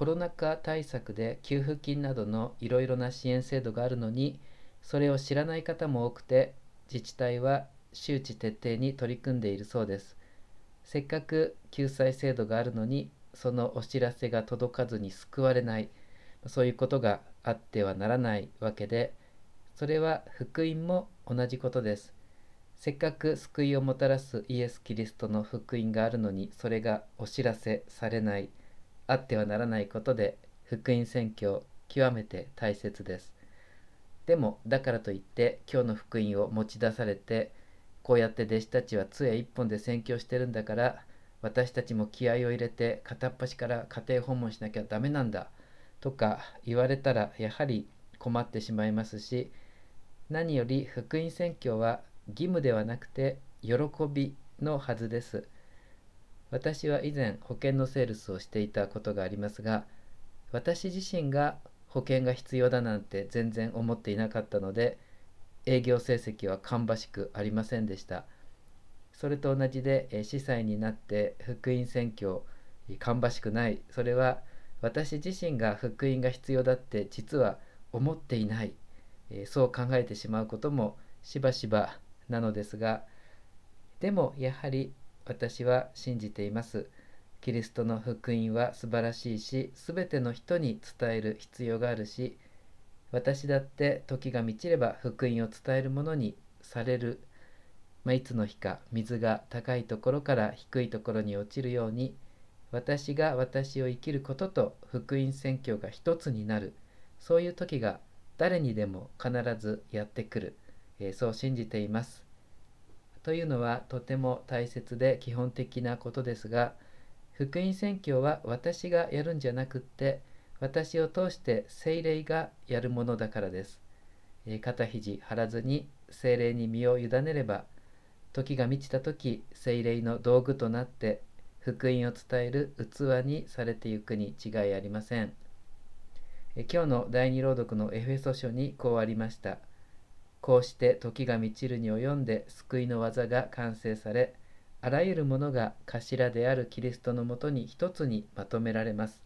コロナ禍対策で給付金などのいろいろな支援制度があるのにそれを知らない方も多くて自治体は周知徹底に取り組んでいるそうです。せっかく救済制度があるのにそのお知らせが届かずに救われないそういうことがあってはならないわけでそれは福音も同じことです。せっかく救いをもたらすイエス・キリストの福音があるのにそれがお知らせされない。あってはならないことで福音宣教極めて大切ですでもだからといって今日の福音を持ち出されてこうやって弟子たちは杖一本で宣教してるんだから私たちも気合を入れて片っ端から家庭訪問しなきゃダメなんだとか言われたらやはり困ってしまいますし何より福音宣教は義務ではなくて喜びのはずです。私は以前保険のセールスをしていたことがありますが私自身が保険が必要だなんて全然思っていなかったので営業成績は芳しくありませんでした。それと同じで司祭になって福音宣教芳しくないそれは私自身が福音が必要だって実は思っていないそう考えてしまうこともしばしばなのですがでもやはり私は信じています。キリストの福音は素晴らしいし、すべての人に伝える必要があるし、私だって時が満ちれば福音を伝えるものにされる、まあ、いつの日か水が高いところから低いところに落ちるように、私が私を生きることと福音宣教が一つになる、そういう時が誰にでも必ずやってくる、えー、そう信じています。というのはとても大切で基本的なことですが福音宣教は私がやるんじゃなくって私を通して精霊がやるものだからです。え肩肘張らずに精霊に身を委ねれば時が満ちた時精霊の道具となって福音を伝える器にされてゆくに違いありません。今日の第二朗読のエフェソ書にこうありました。こうして時が満ちるに及んで救いの技が完成され、あらゆるものが頭であるキリストのもとに一つにまとめられます。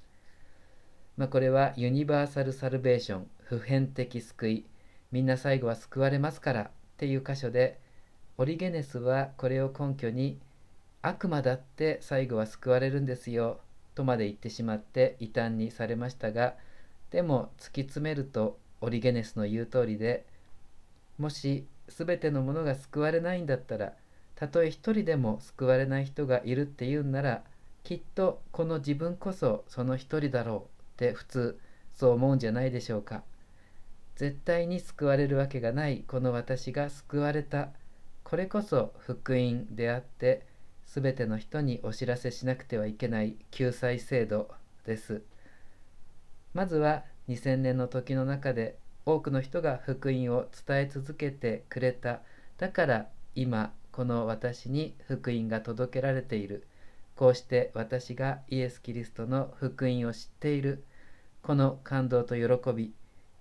まあ、これはユニバーサル・サルベーション、普遍的救い、みんな最後は救われますからっていう箇所で、オリゲネスはこれを根拠に、悪魔だって最後は救われるんですよとまで言ってしまって異端にされましたが、でも突き詰めるとオリゲネスの言う通りで、もし全てのものが救われないんだったらたとえ一人でも救われない人がいるっていうんならきっとこの自分こそその一人だろうって普通そう思うんじゃないでしょうか。絶対に救われるわけがないこの私が救われたこれこそ福音であって全ての人にお知らせしなくてはいけない救済制度です。まずは2000年の時の中で多くの人が福音を伝え続けてくれた。だから今この私に福音が届けられている。こうして私がイエス・キリストの福音を知っている。この感動と喜び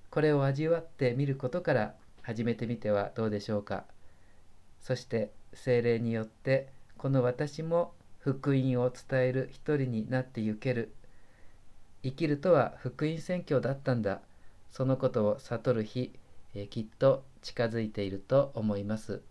これを味わってみることから始めてみてはどうでしょうか。そして精霊によってこの私も福音を伝える一人になってゆける。生きるとは福音宣教だったんだ。そのことを悟る日、えきっと近づいていると思います。